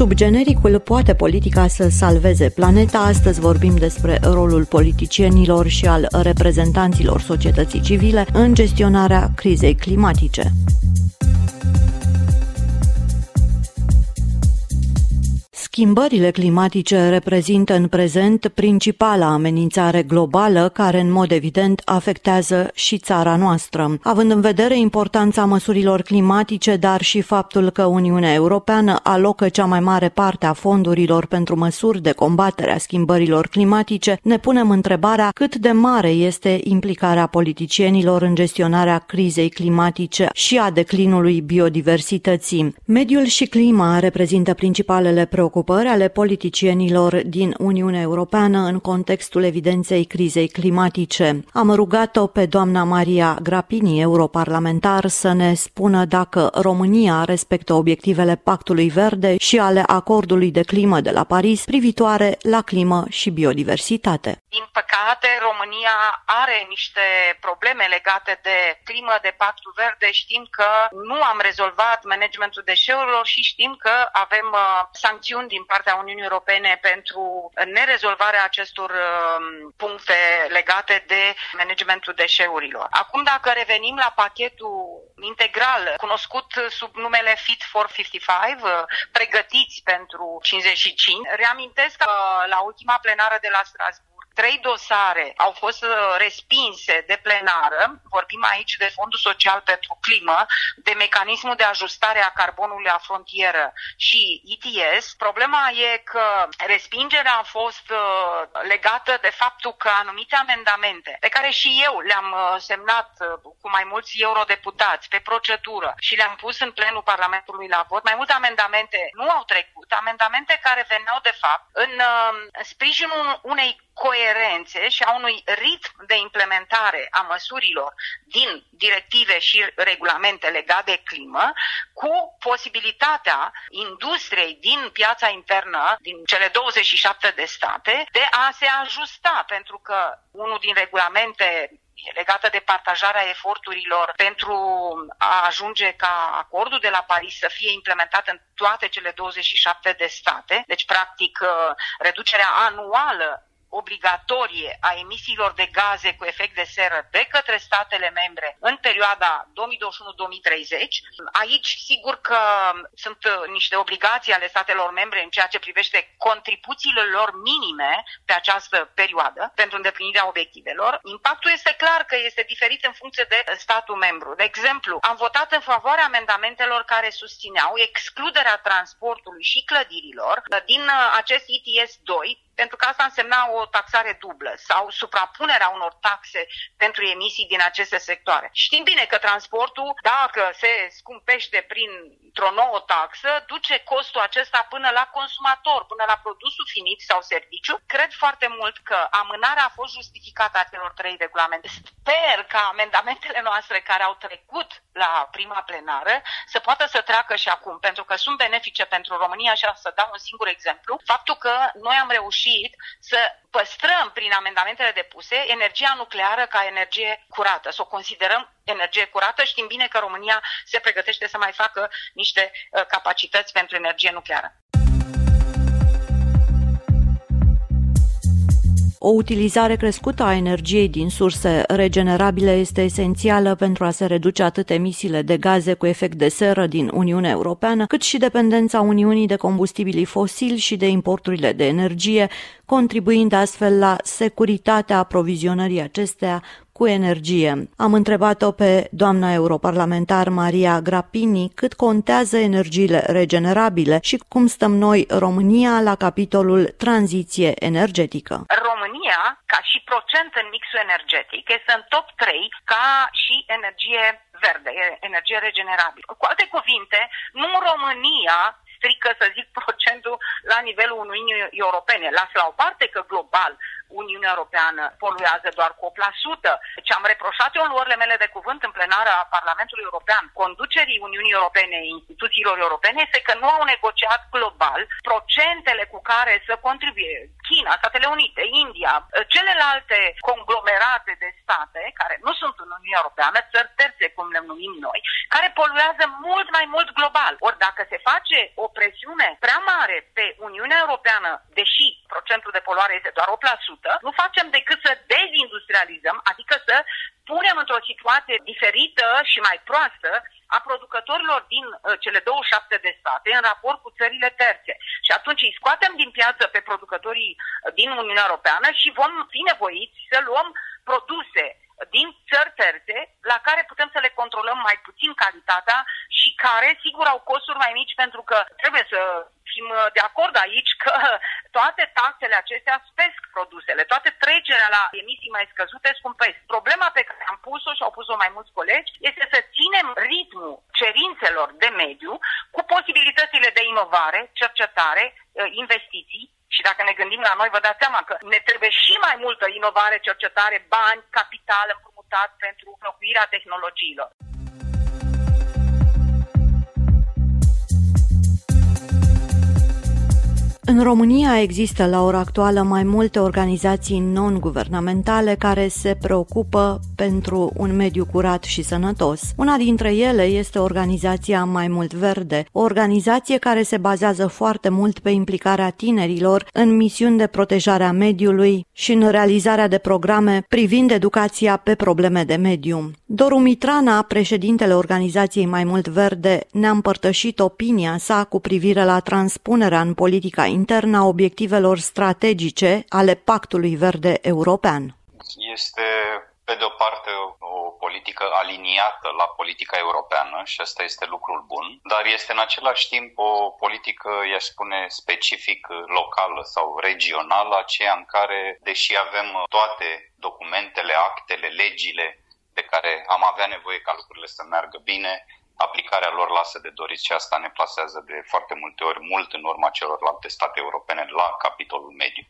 Sub genericul Poate politica să salveze planeta, astăzi vorbim despre rolul politicienilor și al reprezentanților societății civile în gestionarea crizei climatice. Schimbările climatice reprezintă în prezent principala amenințare globală care în mod evident afectează și țara noastră. Având în vedere importanța măsurilor climatice, dar și faptul că Uniunea Europeană alocă cea mai mare parte a fondurilor pentru măsuri de combatere a schimbărilor climatice, ne punem întrebarea cât de mare este implicarea politicienilor în gestionarea crizei climatice și a declinului biodiversității. Mediul și clima reprezintă principalele preocupări preocupări ale politicienilor din Uniunea Europeană în contextul evidenței crizei climatice. Am rugat-o pe doamna Maria Grapini, europarlamentar, să ne spună dacă România respectă obiectivele Pactului Verde și ale acordului de climă de la Paris privitoare la climă și biodiversitate. Din păcate, România are niște probleme legate de climă, de Pactul Verde. Știm că nu am rezolvat managementul deșeurilor și știm că avem uh, sancțiuni din partea Uniunii Europene pentru nerezolvarea acestor um, puncte legate de managementul deșeurilor. Acum, dacă revenim la pachetul integral, cunoscut sub numele Fit for 55, uh, pregătiți pentru 55, reamintesc că la ultima plenară de la Strasbourg, trei dosare au fost uh, respinse de plenară, vorbim aici de Fondul Social pentru Climă, de mecanismul de ajustare a carbonului la frontieră și ETS. Problema e că respingerea a fost uh, legată de faptul că anumite amendamente pe care și eu le-am uh, semnat cu mai mulți eurodeputați pe procedură și le-am pus în plenul Parlamentului la vot, mai multe amendamente nu au trecut, amendamente care veneau de fapt în sprijinul unei coerențe și a unui ritm de implementare a măsurilor din directive și regulamente legate de climă, cu posibilitatea industriei din piața internă, din cele 27 de state, de a se ajusta, pentru că unul din regulamente legată de partajarea eforturilor pentru a ajunge ca acordul de la Paris să fie implementat în toate cele 27 de state, deci practic reducerea anuală obligatorie a emisiilor de gaze cu efect de seră de către statele membre în perioada 2021-2030. Aici, sigur că sunt niște obligații ale statelor membre în ceea ce privește contribuțiile lor minime pe această perioadă pentru îndeplinirea obiectivelor. Impactul este clar că este diferit în funcție de statul membru. De exemplu, am votat în favoarea amendamentelor care susțineau excluderea transportului și clădirilor din acest ETS 2 pentru că asta însemna o taxare dublă sau suprapunerea unor taxe pentru emisii din aceste sectoare. Știm bine că transportul, dacă se scumpește printr-o nouă taxă, duce costul acesta până la consumator, până la produsul finit sau serviciu. Cred foarte mult că amânarea a fost justificată a celor trei regulamente. Sper ca amendamentele noastre care au trecut la prima plenară să poată să treacă și acum, pentru că sunt benefice pentru România și să dau un singur exemplu. Faptul că noi am reușit reușit să păstrăm prin amendamentele depuse energia nucleară ca energie curată, să o considerăm energie curată. Știm bine că România se pregătește să mai facă niște uh, capacități pentru energie nucleară. O utilizare crescută a energiei din surse regenerabile este esențială pentru a se reduce atât emisiile de gaze cu efect de seră din Uniunea Europeană, cât și dependența Uniunii de combustibilii fosili și de importurile de energie, contribuind astfel la securitatea aprovizionării acesteia cu energie. Am întrebat-o pe doamna europarlamentar Maria Grapini cât contează energiile regenerabile și cum stăm noi, România, la capitolul tranziție energetică. România, ca și procent în mixul energetic, este în top 3 ca și energie verde, energie regenerabilă. Cu alte cuvinte, nu România strică, să zic, procentul la nivelul Uniunii Europene. Lasă la o parte că global Uniunea Europeană poluează doar cu 8%. Ce am reproșat eu în luările mele de cuvânt în plenara Parlamentului European, conducerii Uniunii Europene, instituțiilor europene, este că nu au negociat global procentele cu care să contribuie China, Statele Unite, India, celelalte conglomerate de state care nu sunt în Uniunea Europeană, țări terțe, cum le numim noi, care poluează mult mai mult global. Ori dacă se face o presiune prea mare pe Uniunea Europeană, deși procentul de poluare este doar 8%, nu facem decât să dezindustrializăm, adică să punem într-o situație diferită și mai proastă a producătorilor din uh, cele 27 de state în raport cu țările terțe. Și atunci îi scoatem din piață pe producătorii uh, din Uniunea Europeană și vom fi nevoiți să luăm produse din țări terțe la care putem să le controlăm mai puțin calitatea și care, sigur, au costuri mai mici pentru că trebuie să fim uh, de acord aici că toate taxele acestea spesc produsele, toate trecerea la emisii mai scăzute scumpesc. Problema pe care am pus-o și au pus-o mai mulți colegi este să ținem ritmul cerințelor de mediu cu posibilitățile de inovare, cercetare, uh, investiții și dacă ne gândim la noi, vă dați seama că ne trebuie și mai multă inovare, cercetare, bani, capital împrumutat pentru înlocuirea tehnologiilor. În România există la ora actuală mai multe organizații non-guvernamentale care se preocupă pentru un mediu curat și sănătos. Una dintre ele este organizația Mai Mult Verde, o organizație care se bazează foarte mult pe implicarea tinerilor în misiuni de protejare a mediului și în realizarea de programe privind educația pe probleme de mediu. Doru Mitrana, președintele organizației Mai Mult Verde, ne-a împărtășit opinia sa cu privire la transpunerea în politica internă a obiectivelor strategice ale Pactului Verde European. Este pe de o parte o politică aliniată la politica europeană și asta este lucrul bun, dar este în același timp o politică, i-aș spune, specific locală sau regională, aceea în care, deși avem toate documentele, actele, legile de care am avea nevoie ca lucrurile să meargă bine, aplicarea lor lasă de dorit și asta ne plasează de foarte multe ori mult în urma celorlalte state europene la capitolul mediu.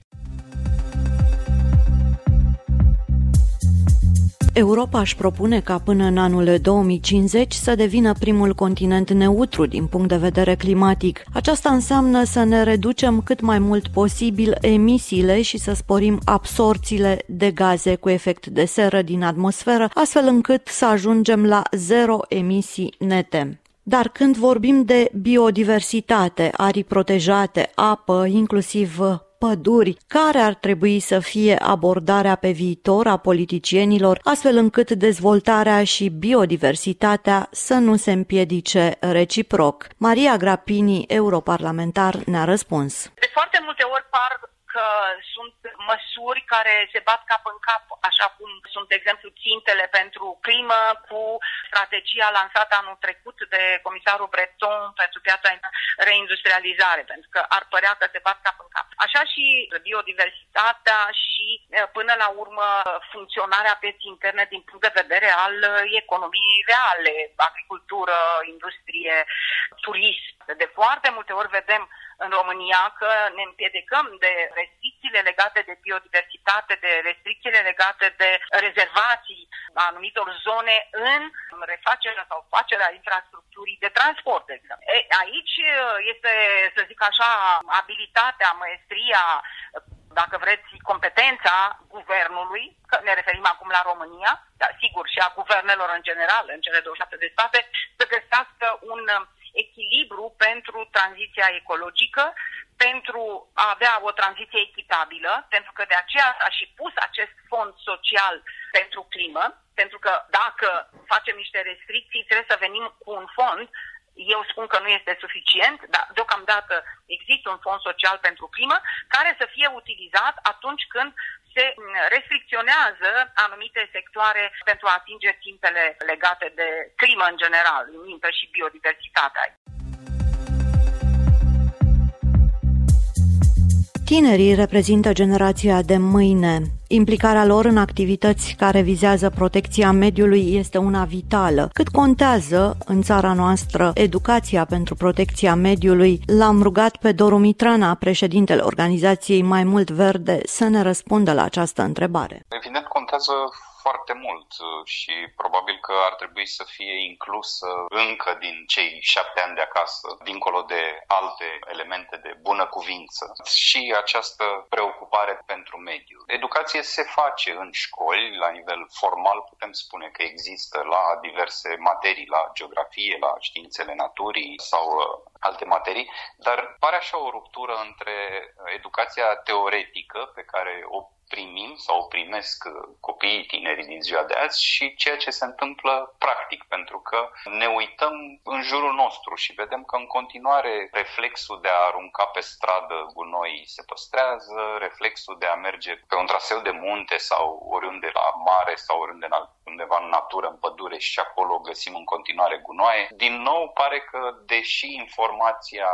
Europa își propune ca până în anul 2050 să devină primul continent neutru din punct de vedere climatic. Aceasta înseamnă să ne reducem cât mai mult posibil emisiile și să sporim absorțiile de gaze cu efect de seră din atmosferă, astfel încât să ajungem la zero emisii nete. Dar când vorbim de biodiversitate, arii protejate, apă, inclusiv păduri, care ar trebui să fie abordarea pe viitor a politicienilor, astfel încât dezvoltarea și biodiversitatea să nu se împiedice reciproc. Maria Grapini, europarlamentar, ne-a răspuns. De foarte multe ori par că sunt măsuri care se bat cap în cap, așa cum sunt, de exemplu, țintele pentru climă cu strategia lansată anul trecut de comisarul Breton pentru piața reindustrializare, pentru că ar părea că se bat cap în cap. Așa și biodiversitatea și, până la urmă, funcționarea pieții interne din punct de vedere al economiei reale, agricultură, industrie, turism. De foarte multe ori vedem în România că ne împiedicăm de restricțiile legate de biodiversitate, de restricțiile legate de rezervații a anumitor zone în refacerea sau facerea infrastructurii de transport. E, aici este, să zic așa, abilitatea, maestria, dacă vreți, competența guvernului, că ne referim acum la România, dar sigur și a guvernelor în general, în cele 27 de state, să găsească un echilibru pentru tranziția ecologică, pentru a avea o tranziție echitabilă, pentru că de aceea a și pus acest fond social pentru climă, pentru că dacă facem niște restricții, trebuie să venim cu un fond. Eu spun că nu este suficient, dar deocamdată există un fond social pentru climă care să fie utilizat atunci când se restricționează anumite sectoare pentru a atinge țintele legate de climă în general, țintă și biodiversitatea. Tinerii reprezintă generația de mâine. Implicarea lor în activități care vizează protecția mediului este una vitală. Cât contează în țara noastră educația pentru protecția mediului, l-am rugat pe Doru Mitrana, președintele organizației Mai Mult Verde, să ne răspundă la această întrebare. Evident, contează foarte mult uh, și probabil că ar trebui să fie inclusă încă din cei șapte ani de acasă, dincolo de alte elemente de bună cuvință și această preocupare pentru mediu. Educație se face în școli, la nivel formal putem spune că există la diverse materii, la geografie, la științele naturii sau uh, alte materii, dar pare așa o ruptură între educația teoretică pe care o primim sau o primesc copiii tineri din ziua de azi și ceea ce se întâmplă practic, pentru că ne uităm în jurul nostru și vedem că în continuare reflexul de a arunca pe stradă gunoi se păstrează, reflexul de a merge pe un traseu de munte sau oriunde la mare sau oriunde în alt undeva în natură, în pădure și acolo găsim în continuare gunoaie. Din nou pare că, deși informația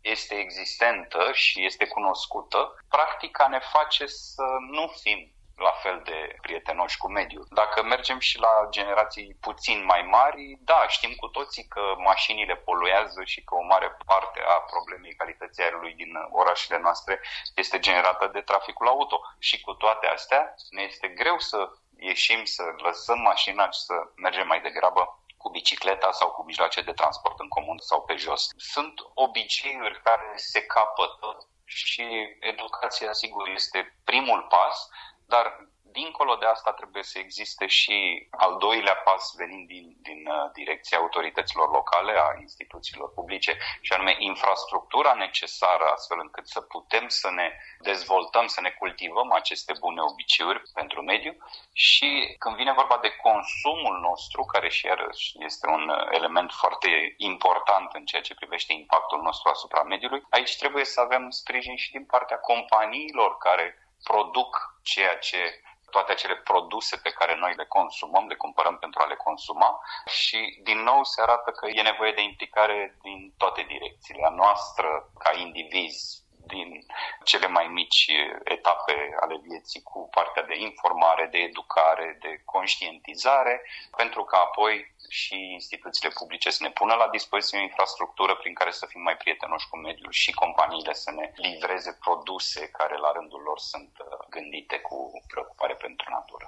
este existentă și este cunoscută, practica ne face să nu fim la fel de prietenoși cu mediul. Dacă mergem și la generații puțin mai mari, da, știm cu toții că mașinile poluează și că o mare parte a problemei calității aerului din orașele noastre este generată de traficul auto. Și cu toate astea, ne este greu să ieșim, să lăsăm mașina și să mergem mai degrabă cu bicicleta sau cu mijloace de transport în comun sau pe jos. Sunt obiceiuri care se capătă și educația, sigur, este primul pas, dar dincolo de asta trebuie să existe și al doilea pas venind din, din uh, direcția autorităților locale, a instituțiilor publice, și anume infrastructura necesară astfel încât să putem să ne dezvoltăm, să ne cultivăm aceste bune obiceiuri pentru mediu. Și când vine vorba de consumul nostru, care și iarăși este un uh, element foarte important în ceea ce privește impactul nostru asupra mediului, aici trebuie să avem sprijin și din partea companiilor care produc ceea ce toate acele produse pe care noi le consumăm, le cumpărăm pentru a le consuma și din nou se arată că e nevoie de implicare din toate direcțiile. A noastră, ca indivizi, din cele mai mici etape ale vieții cu partea de informare, de educare, de conștientizare, pentru că apoi și instituțiile publice să ne pună la dispoziție o infrastructură prin care să fim mai prietenoși cu mediul și companiile să ne livreze produse care la rândul lor sunt uh, gândite cu preocupare pentru natură.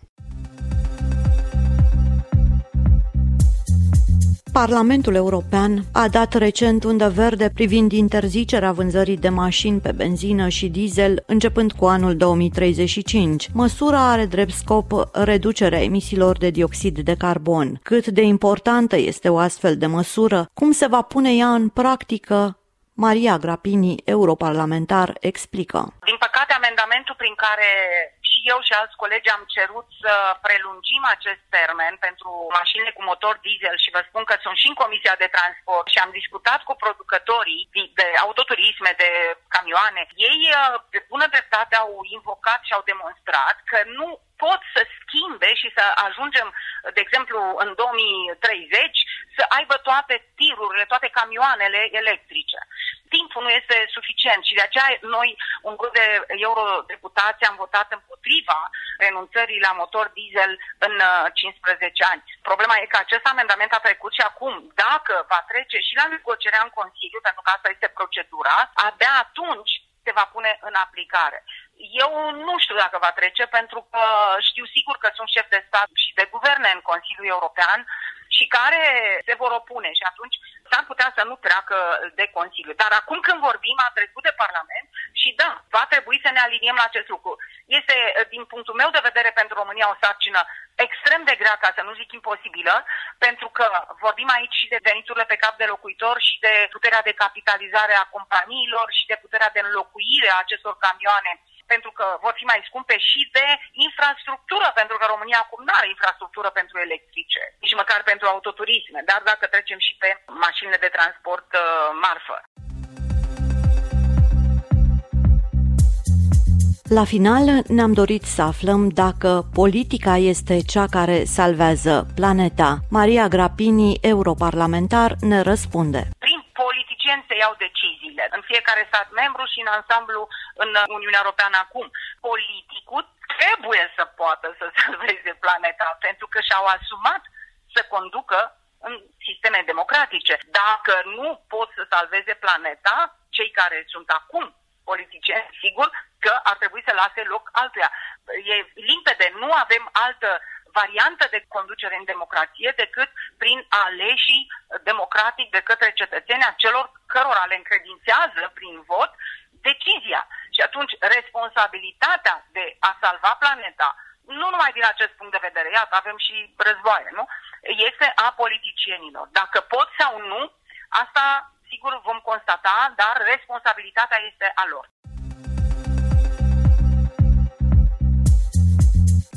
Parlamentul European a dat recent undă verde privind interzicerea vânzării de mașini pe benzină și diesel începând cu anul 2035. Măsura are drept scop reducerea emisiilor de dioxid de carbon. Cât de importantă este o astfel de măsură, cum se va pune ea în practică, Maria Grapini, europarlamentar, explică. Din păcate, amendamentul prin care și eu și alți colegi am cerut să prelungim acest termen pentru mașinile cu motor diesel și vă spun că sunt și în Comisia de Transport și am discutat cu producătorii de autoturisme, de camioane. Ei, pe bună dreptate, au invocat și au demonstrat că nu pot să schimbe și să ajungem, de exemplu, în 2030, să aibă toate tirurile, toate camioanele electrice. Timpul nu este suficient și de aceea noi, un grup de eurodeputați, am votat împotriva renunțării la motor diesel în 15 uh, ani. Problema e că acest amendament a trecut și acum, dacă va trece și la negocierea în Consiliu, pentru că asta este procedura, abia atunci se va pune în aplicare. Eu nu știu dacă va trece, pentru că știu sigur că sunt șef de stat și de guverne în Consiliul European și care se vor opune și atunci s-ar putea să nu treacă de Consiliu. Dar acum când vorbim, a trecut de Parlament și da, va trebui să ne aliniem la acest lucru. Este, din punctul meu de vedere, pentru România o sarcină extrem de grea, ca să nu zic imposibilă, pentru că vorbim aici și de veniturile pe cap de locuitor și de puterea de capitalizare a companiilor și de puterea de înlocuire a acestor camioane pentru că vor fi mai scumpe și de infrastructură, pentru că România acum nu are infrastructură pentru electrice, nici măcar pentru autoturisme, dar dacă trecem și pe mașinile de transport uh, marfă. La final ne-am dorit să aflăm dacă politica este cea care salvează planeta. Maria Grapini, europarlamentar, ne răspunde. Prin politicieni se iau deciziile. În fiecare stat membru și în ansamblu în Uniunea Europeană acum. Politicul trebuie să poată să salveze planeta pentru că și-au asumat să conducă în sisteme democratice. Dacă nu pot să salveze planeta, cei care sunt acum politicieni, sigur că ar trebui să lase loc altuia. E limpede, nu avem altă variantă de conducere în democrație decât prin aleșii democratic de către cetățenii celor cărora le încredințează prin vot decizia. Și atunci responsabilitatea de a salva planeta, nu numai din acest punct de vedere, iată, avem și războaie, nu? Este a politicienilor. Dacă pot sau nu, asta sigur vom constata, dar responsabilitatea este a lor.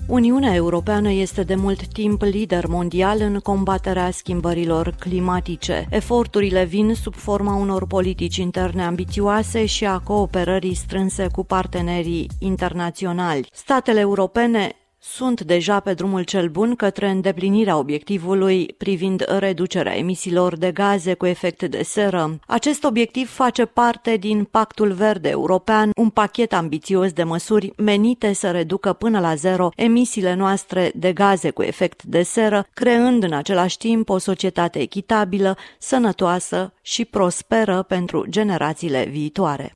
Uniunea Europeană este de mult timp lider mondial în combaterea schimbărilor climatice. Eforturile vin sub forma unor politici interne ambițioase și a cooperării strânse cu partenerii internaționali. Statele europene sunt deja pe drumul cel bun către îndeplinirea obiectivului privind reducerea emisiilor de gaze cu efect de seră. Acest obiectiv face parte din Pactul Verde European, un pachet ambițios de măsuri menite să reducă până la zero emisiile noastre de gaze cu efect de seră, creând în același timp o societate echitabilă, sănătoasă și prosperă pentru generațiile viitoare.